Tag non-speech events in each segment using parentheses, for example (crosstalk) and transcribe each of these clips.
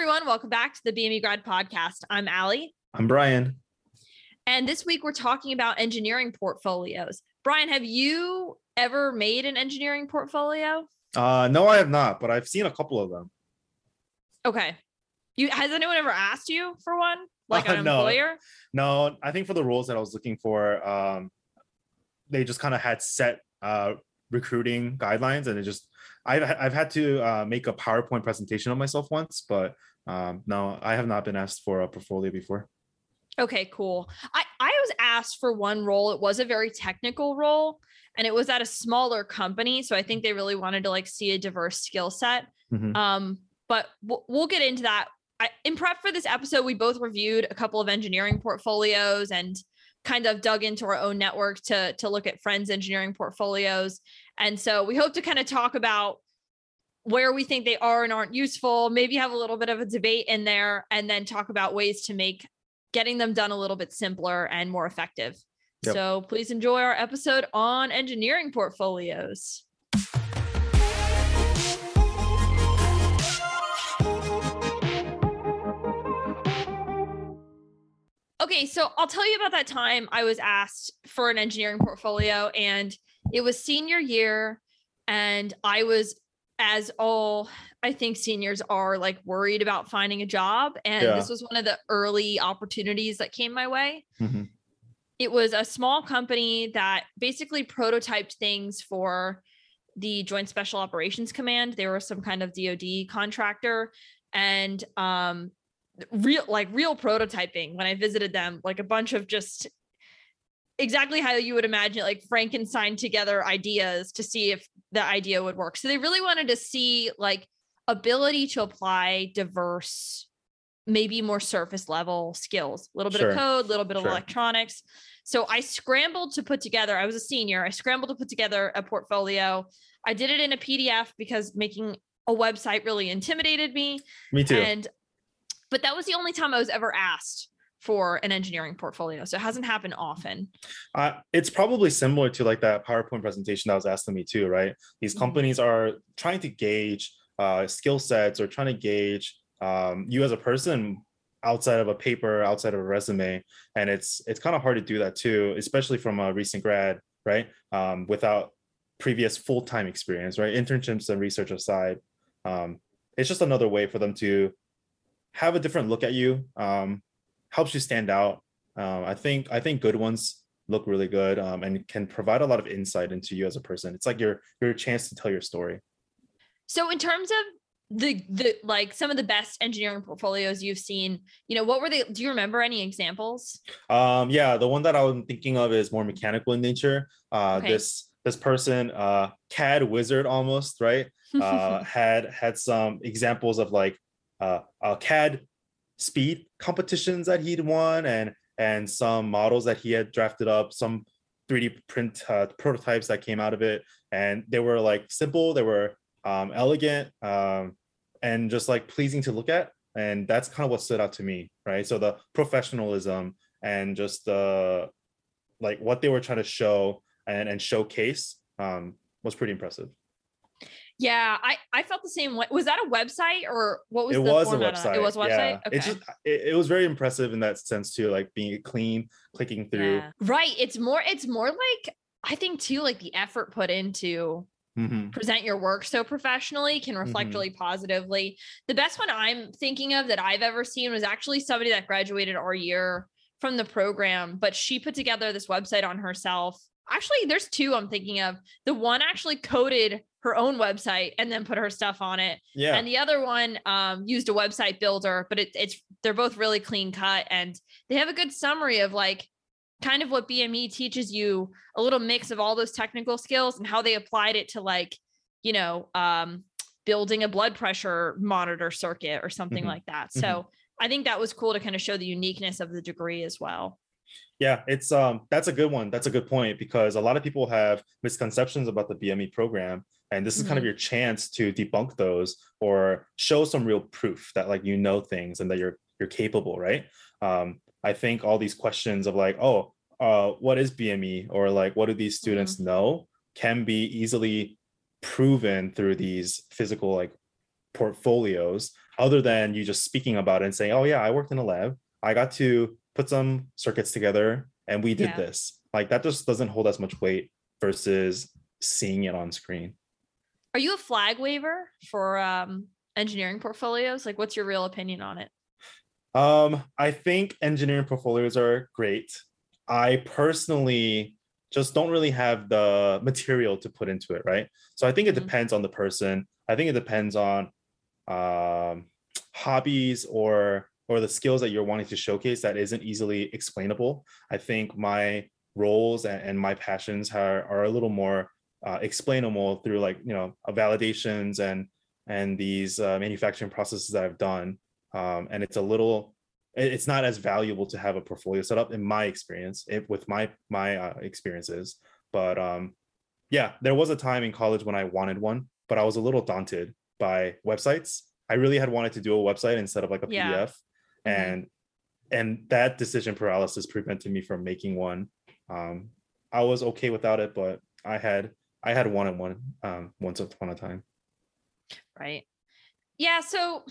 everyone. Welcome back to the BME Grad Podcast. I'm Allie. I'm Brian. And this week we're talking about engineering portfolios. Brian, have you ever made an engineering portfolio? Uh, no, I have not, but I've seen a couple of them. Okay. You has anyone ever asked you for one? Like Uh, (laughs) an no. employer? No, I think for the roles that I was looking for, um, they just kind of had set uh, recruiting guidelines, and it just I've I've had to uh, make a PowerPoint presentation of myself once, but um, no, I have not been asked for a portfolio before. Okay, cool. I, I was asked for one role. It was a very technical role and it was at a smaller company. So I think they really wanted to like see a diverse skill set. Mhm. Um, but we'll, we'll get into that. I, in prep for this episode, we both reviewed a couple of engineering portfolios and kind of dug into our own network to to look at friends' engineering portfolios. And so we hope to kind of talk about where we think they are and aren't useful, maybe have a little bit of a debate in there, and then talk about ways to make getting them done a little bit simpler and more effective. Yep. So please enjoy our episode on engineering portfolios. Okay, so I'll tell you about that time I was asked for an engineering portfolio, and it was senior year, and I was, as all I think seniors are, like worried about finding a job. And Yeah. this was one of the early opportunities that came my way. Mhm. It was a small company that basically prototyped things for the Joint Special Operations Command. They were some kind of DoD contractor, and um, real like real prototyping. When I visited them, like a bunch of just exactly how you would imagine like Frankenstein together ideas to see if the idea would work. So they really wanted to see like ability to apply diverse maybe more surface level skills a little bit Sure. of code a little bit of Sure. electronics so i scrambled to put together i was a senior i scrambled to put together a portfolio i did it in a pdf because making a website really intimidated me Me too. and but that was the only time i was ever asked for an engineering portfolio so it hasn't happened often Uh, it's probably similar to like that PowerPoint presentation that was asked of me too, right? These Mhm. companies are trying to gauge uh, skill sets or trying to gauge um, you as a person outside of a paper, outside of a resume, and it's it's kind of hard to do that too, especially from a recent grad, right? Um, without previous full time experience, right? Internships and research aside, um, it's just another way for them to have a different look at you. Um, helps you stand out. Um, I think I think good ones look really good um, and can provide a lot of insight into you as a person. It's like your your chance to tell your story. So in terms of the the like some of the best engineering portfolios you've seen, you know, what were they? Do you remember any examples? Um, yeah, the one that I'm thinking of is more mechanical in nature. Uh, Okay. This this person, uh, CAD wizard almost, right? Uh, (laughs) had had some examples of like uh, uh, CAD speed competitions that he'd won, and and some models that he had drafted up, some 3D print uh, prototypes that came out of it, and they were like simple, they were um, elegant, um, and just like pleasing to look at. And that's kind of what stood out to me, right? So the professionalism and just the like what they were trying to show and, and showcase um, was pretty impressive. Yeah, I I felt the same way. Was that a website or what was it the was a format on website. It was a website. Yeah. Okay. It just it, it was very impressive in that sense too, like being clean, clicking through. Yeah. Right. It's more. It's more like I think too, like the effort put into Mhm. present your work so professionally can reflect Mhm. really positively. The best one I'm thinking of that I've ever seen was actually somebody that graduated our year from the program, but she put together this website on herself. Actually, there's two I'm thinking of. The one actually coded her own website and then put her stuff on it. Yeah. And the other one um, used a website builder, but it, it's they're both really clean cut and they have a good summary of like kind of what BME teaches you, a little mix of all those technical skills and how they applied it to like, you know, um, building a blood pressure monitor circuit or something Mhm. like that. So I think that was cool to kind of show the uniqueness of the degree as well. Yeah, it's um that's a good one. That's a good point because a lot of people have misconceptions about the BME program and this is kind of Mhm. your chance to debunk those or show some real proof that like you know things and that you're you're capable, right? Um I think all these questions of like, oh, uh what is BME or like what do these students know can be easily proven through these physical like portfolios other than you just speaking about it and saying, "Oh yeah, I worked in a lab. I got to put some circuits together and we did Yeah. this." Like that just doesn't hold as much weight versus seeing it on screen. Are you a flag waver for um, engineering portfolios? Like, what's your real opinion on it? Um, I think engineering portfolios are great. I personally just don't really have the material to put into it, right? So I think it Mhm. depends on the person. I think it depends on um, hobbies or or the skills that you're wanting to showcase that isn't easily explainable. I think my roles and, and my passions are, are a little more uh, explainable through like you know uh, validations and and these uh, manufacturing processes that I've done um, and it's a little it's not as valuable to have a portfolio set up in my experience it, with my my uh, experiences but um yeah there was a time in college when i wanted one but i was a little daunted by websites i really had wanted to do a website instead of like a pdf Yeah. Mhm. And and that decision paralysis prevented me from making one um i was okay without it but i had i had one on one um once upon a time right? Yeah, so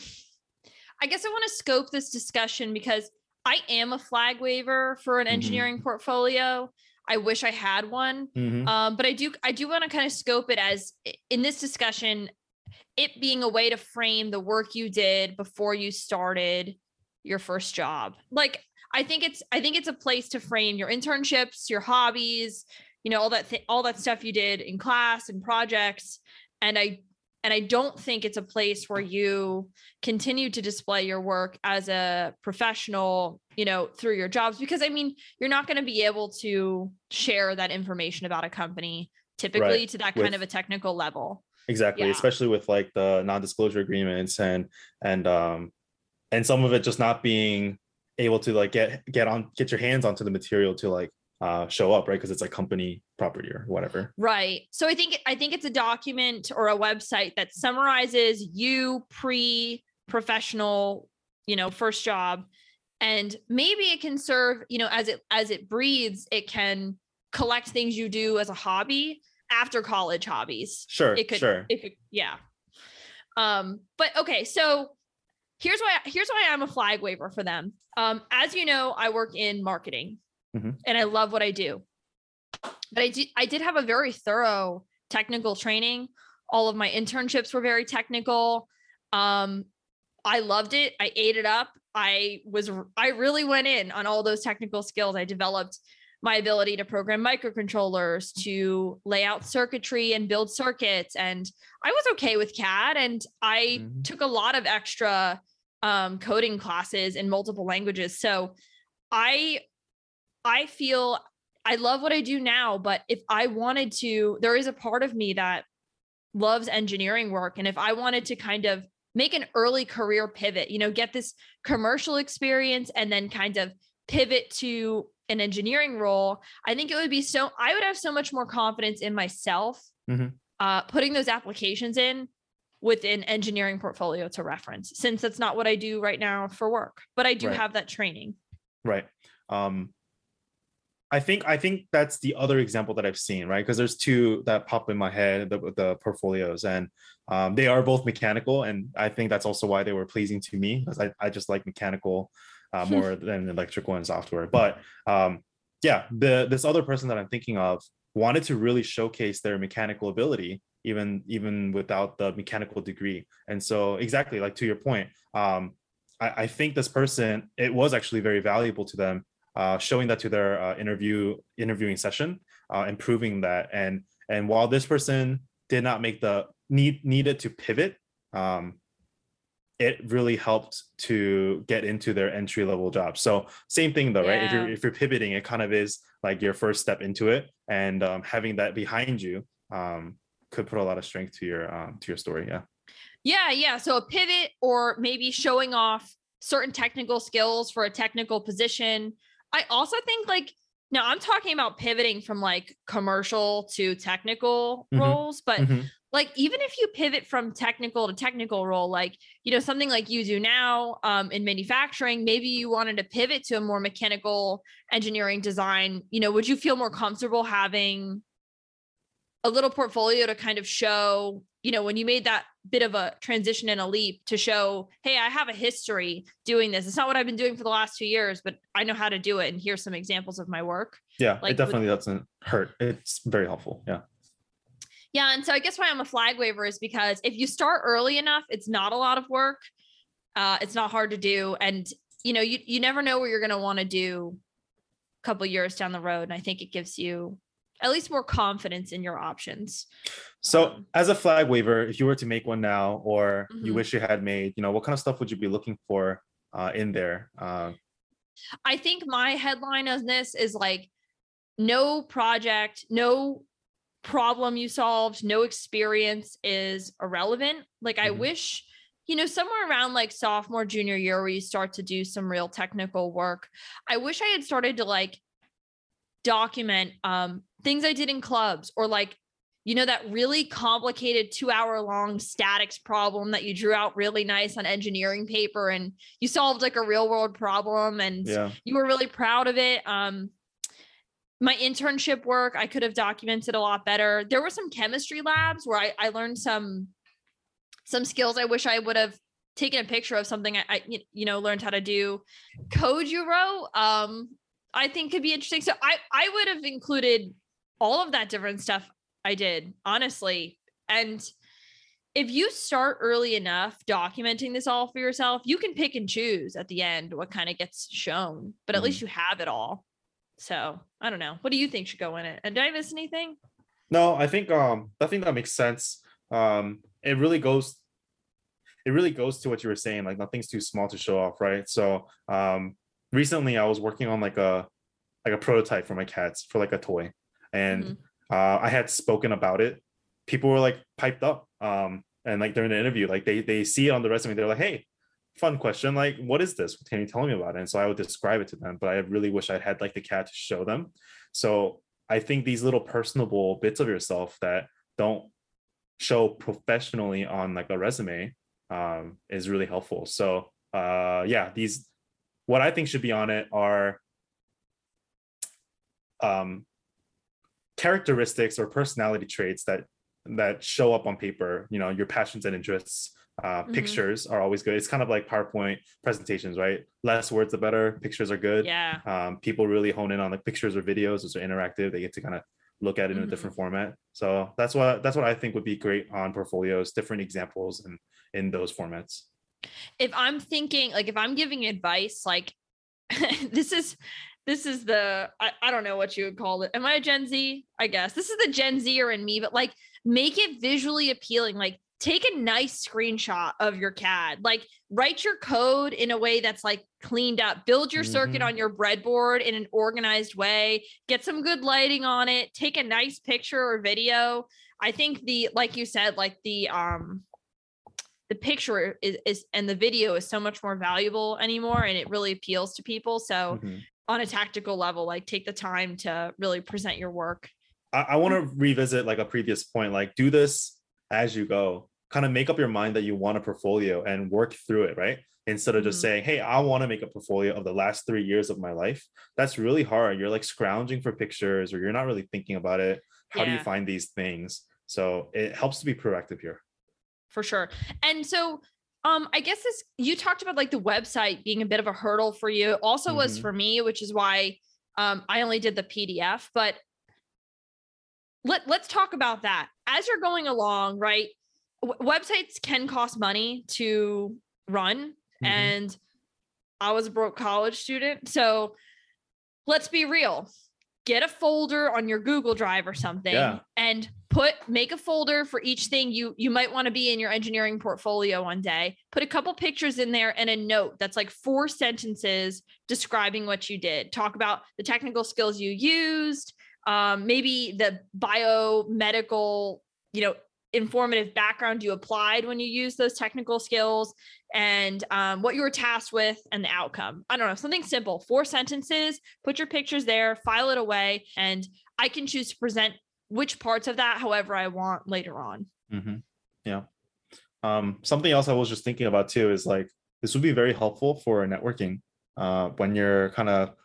I guess I want to scope this discussion because I am a flag waver for an Mhm. engineering portfolio. I wish I had one. Mhm. Um, but I do I do want to kind of scope it as in this discussion, it being a way to frame the work you did before you started your first job. Like I think it's I think it's a place to frame your internships, your hobbies, you know, all that th- all that stuff you did in class and projects. And I and I don't think it's a place where you continue to display your work as a professional, you know, through your jobs because I mean, you're not going to be able to share that information about a company typically Right, to that kind with- of a technical level. exactly Yeah. especially with like the non-disclosure agreements and and um and some of it just not being able to like get get on get your hands onto the material to like uh show up right because it's like company property or whatever Right. So I think I think it's a document or a website that summarizes you pre-professional, you know, first job and maybe it can serve, you know, as it as it breathes, it can collect things you do as a hobby after college hobbies. sure It could sure it could yeah. Um but okay, so here's why here's why I'm a flag waver for them. Um as you know, I work in marketing Mhm. and I love what I do but I did I did have a very thorough technical training. All of my internships were very technical. Um, I loved it. I ate it up. I was I really went in on all those technical skills. I developed my ability to program microcontrollers, to lay out circuitry and build circuits, and I was okay with CAD. And I Mhm. took a lot of extra um, coding classes in multiple languages. So I I feel I love what I do now, but if I wanted to, there is a part of me that loves engineering work. And if I wanted to kind of make an early career pivot, you know, get this commercial experience and then kind of pivot to an engineering role, I think it would be so, I would have so much more confidence in myself Mhm. uh, putting those applications in with an engineering portfolio to reference, since that's not what I do right now for work, but I do Right. have that training. right um i think i think that's the other example that i've seen right because there's two that pop in my head the, the portfolios and um, they are both mechanical and i think that's also why they were pleasing to me because I, I just like mechanical uh, (laughs) more than electrical and software but um, yeah the this other person that i'm thinking of wanted to really showcase their mechanical ability even even without the mechanical degree. And so exactly like to your point um, I, I think this person it was actually very valuable to them uh, showing that to their uh, interview interviewing session uh, and proving that. And and while this person did not make the need needed to pivot um, it really helped to get into their entry level job. So same thing though right? If you're if you're pivoting it kind of is like your first step into it. And um, having that behind you um, could put a lot of strength to your um, to your story yeah Yeah, yeah. So a pivot or maybe showing off certain technical skills for a technical position. I also think like now I'm talking about pivoting from like commercial to technical Mhm. roles, but Mhm. like even if you pivot from technical to technical role, like you know something like you do now um, in manufacturing, maybe you wanted to pivot to a more mechanical engineering design. You know, would you feel more comfortable having a little portfolio to kind of show you know when you made that bit of a transition and a leap to show hey i have a history doing this. It's not what i've been doing for the last two years but i know how to do it and here's some examples of my work. Yeah Like, it definitely doesn't hurt. It's very helpful yeah. Yeah and so i guess why i'm a flag waver is because if you start early enough it's not a lot of work uh, it's not hard to do and you know you, you never know what you're going to want to do a couple years down the road and i think it gives you at least more confidence in your options so Um, as a flag waver if you were to make one now or you Mhm. wish you had made you know what kind of stuff would you be looking for uh, in there uh, I think my headline on this is like no project, no problem you solved, no experience is irrelevant. Like I Mhm. wish, you know, somewhere around like sophomore, junior year where you start to do some real technical work. I wish I had started to like document um things I did in clubs or like you know that really complicated 2 hour long statics problem that you drew out really nice on engineering paper and you solved like a real world problem and yeah you were really proud of it. Um, my internship work, I could have documented a lot better. There were some chemistry labs where I, I learned some some skills. I wish I would have taken a picture of something I, you know learned how to do. Code you wrote, um, I think could be interesting. So I I would have included all of that different stuff I did honestly, and if you start early enough documenting this all for yourself, you can pick and choose at the end what kind of gets shown, but at least you have it all. So I don't know. What do you think should go in it? And did I miss anything? No, I think um I think that makes sense. Um it really goes it really goes to what you were saying, like nothing's too small to show off, right? So um recently I was working on like a like a prototype for my cats for like a toy. And Mhm. uh I had spoken about it. People were like piped up. Um and like during the interview, like they they see it on the resume, they're like, hey, fun question. Like, what is this? Can you tell me about it? And so I would describe it to them, but I really wish I'd had like the cat to show them. So I think these little personable bits of yourself that don't show professionally on like a resume um, is really helpful. So uh, yeah, these what I think should be on it are um, characteristics or personality traits that that show up on paper. You know, your passions and interests. Uh, Mhm. Pictures are always good. It's kind of like PowerPoint presentations, right? Less words, the better. Pictures are good Yeah. um, people really hone in on like pictures or videos those are interactive they get to kind of look at it in a different format so that's what that's what i think would be great on portfolios different examples and in those formats If I'm thinking, like, if I'm giving advice, like, (laughs) this is. This is the I, I don't know what you would call it. Am I a Gen Z? I guess. This is the Gen Zer in me, but like make it visually appealing. Like take a nice screenshot of your CAD. Like write your code in a way that's like cleaned up. Build your circuit Mhm. on your breadboard in an organized way. Get some good lighting on it. Take a nice picture or video. I think the like you said, like the um the picture is, is and the video is so much more valuable anymore and it really appeals to people. So Mhm. On a tactical level, like take the time to really present your work. i, I want to revisit like a previous point like do this as you go. Kind of make up your mind that you want a portfolio and work through it right? Instead of just Mhm. saying hey i want to make a portfolio of the last three years of my life. That's really hard. You're like scrounging for pictures or you're not really thinking about it. How do you find these things? So it helps to be proactive here. For sure. And so um I guess this you talked about like the website being a bit of a hurdle for you. It Also was Mhm. for me, which is why um I only did the PDF, but let let's talk about that. As you're going along, right? W- websites can cost money to run Mhm. and I was a broke college student, so let's be real. Get a folder on your Google Drive or something Yeah. and put make a folder for each thing you you might want to be in your engineering portfolio one day. Put a couple pictures in there and a note that's like four sentences describing what you did. Talk about the technical skills you used, um, maybe the biomedical, you know, informative background you applied when you used those technical skills and um, what you were tasked with and the outcome. I don't know, something simple, four sentences, put your pictures there, file it away, and I can choose to present which parts of that however I want later on. Mhm. Yeah. Um, something else I was just thinking about too is like this would be very helpful for networking uh, when you're kind of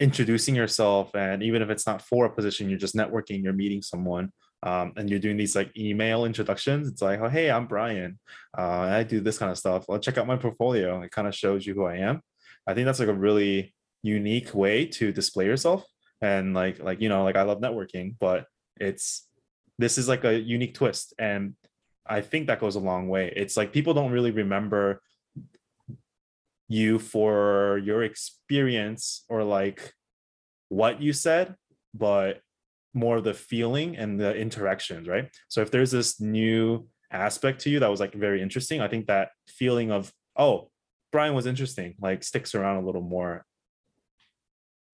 introducing yourself, and even if it's not for a position, you're just networking, you're meeting someone. Um, and you're doing these like email introductions, it's like, oh hey, I'm Brian. Uh, I do this kind of stuff. Well, check out my portfolio. It kind of shows you who I am. I think that's like a really unique way to display yourself. And like like you know, like I love networking, but it's this is like a unique twist. And I think that goes a long way. It's like people don't really remember you for your experience or like what you said, but more of the feeling and the interactions, right? So if there's this new aspect to you that was like very interesting, I think that feeling of, oh, Brian was interesting, like sticks around a little more.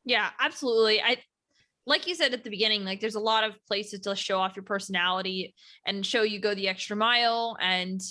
Yeah, absolutely. I like you said at the beginning, like there's a lot of places to show off your personality and show you go the extra mile and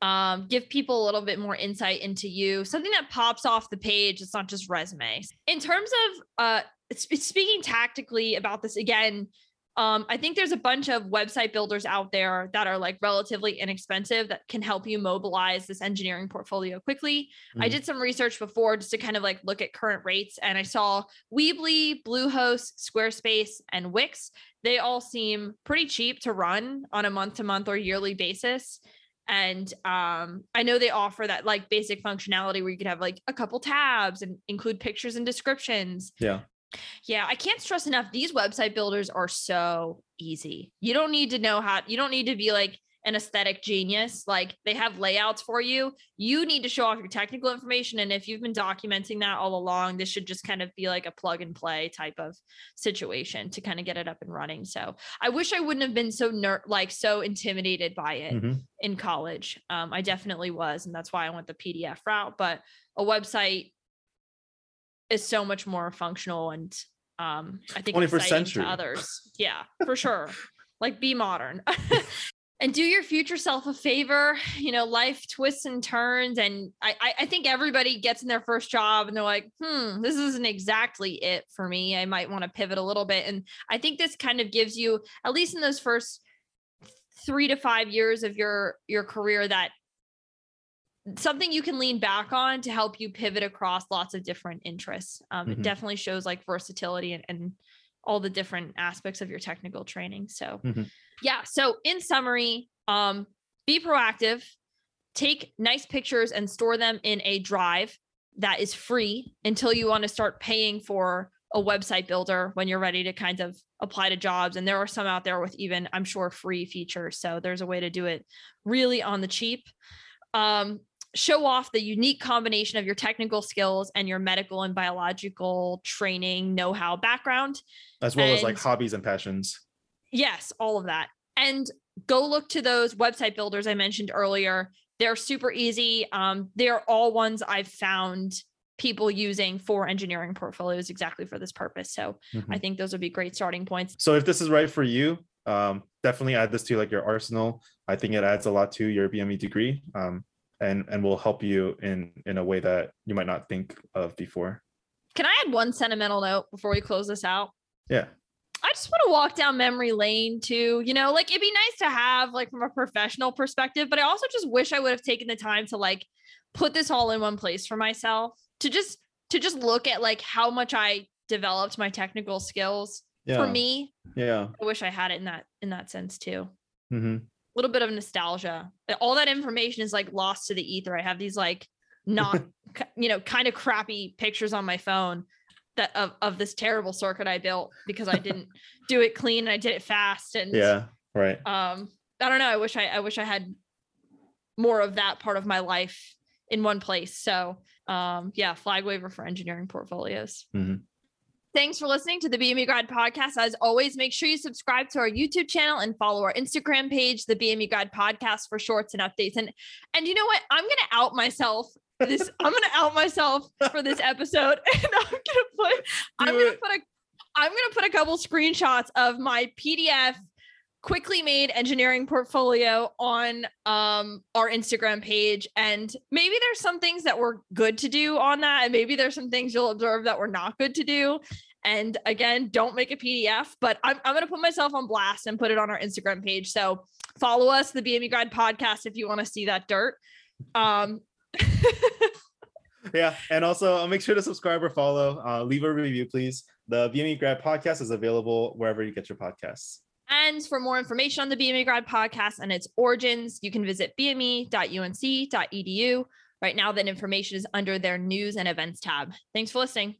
um, give people a little bit more insight into you, something that pops off the page. It's not just resume. In terms of uh, speaking tactically about this again, um, I think there's a bunch of website builders out there that are like relatively inexpensive that can help you mobilize this engineering portfolio quickly. Mm-hmm. I did some research before just to kind of like look at current rates, and I saw Weebly, Bluehost, Squarespace, and Wix. They all seem pretty cheap to run on a month to month or yearly basis and um, i know they offer that like basic functionality where you could have like a couple tabs and include pictures and descriptions yeah yeah i can't stress enough these website builders are so easy you don't need to know how you don't need to be like an aesthetic genius. Like they have layouts for you. You need to show off your technical information. And if you've been documenting that all along, this should just kind of be like a plug and play type of situation to kind of get it up and running. So I wish I wouldn't have been so ner- like so intimidated by it mm-hmm. in college. Um, I definitely was. And that's why I went the PDF route. But a website is so much more functional and um, I think 21st century to others. (laughs) Yeah, for sure. like be modern. (laughs) and do your future self a favor. You know, life twists and turns. And I, I think everybody gets in their first job and they're like, hmm, this isn't exactly it for me. I might want to pivot a little bit. And I think this kind of gives you, at least in those first three to five years of your your career, that something you can lean back on to help you pivot across lots of different interests. Um, mm-hmm. It definitely shows like versatility and, and all the different aspects of your technical training. So mm-hmm. yeah. So in summary, um, be proactive, take nice pictures and store them in a drive that is free until you want to start paying for a website builder when you're ready to kind of apply to jobs. And there are some out there with even, I'm sure, free features. So there's a way to do it really on the cheap. Um, show off the unique combination of your technical skills and your medical and biological training know-how background as well and, as like hobbies and passions. Yes all of that. And go look to those website builders i mentioned earlier. They're super easy. Um, they're all ones i've found people using for engineering portfolios exactly for this purpose. So mm-hmm. i think those would be great starting points. So if this is right for you um, definitely add this to like your arsenal. I think it adds a lot to your bme degree. Um, and and will help you in in a way that you might not think of before can i add one sentimental note before we close this out yeah I just want to walk down memory lane too. You know, like it'd be nice to have like from a professional perspective, but I also just wish I would have taken the time to like put this all in one place for myself to just to just look at like how much I developed my technical skills yeah. for me. Yeah. I wish I had it in that in that sense too. Mm-hmm little bit of nostalgia. All that information is like lost to the ether. I have these like not (laughs) you know kind of crappy pictures on my phone that of, of this terrible circuit I built because I didn't (laughs) do it clean and I did it fast and yeah right um I don't know I wish I I wish I had more of that part of my life in one place so um yeah flag waver for engineering portfolios mm-hmm. Thanks for listening to the BME Grad podcast. As always, make sure you subscribe to our YouTube channel and follow our Instagram page, the BME Grad podcast for shorts and updates. And and you know what? I'm gonna out myself. This (laughs) I'm gonna out myself for this episode. (laughs) And I'm gonna put Do I'm it. gonna put a I'm gonna put a couple screenshots of my PDF quickly made engineering portfolio on um our Instagram page and maybe there's some things that were good to do on that and maybe there's some things you'll observe that were not good to do. And again don't make a PDF but I'm I'm going to put myself on blast and put it on our Instagram page. So follow us the BME Grad podcast if you want to see that dirt. Um (laughs) yeah and also uh, make sure to subscribe or follow uh, leave a review please. The BME Grad podcast is available wherever you get your podcasts And for more information on the BME Grad podcast and its origins, you can visit bme.unc.edu. Right now, that information is under their news and events tab. Thanks for listening.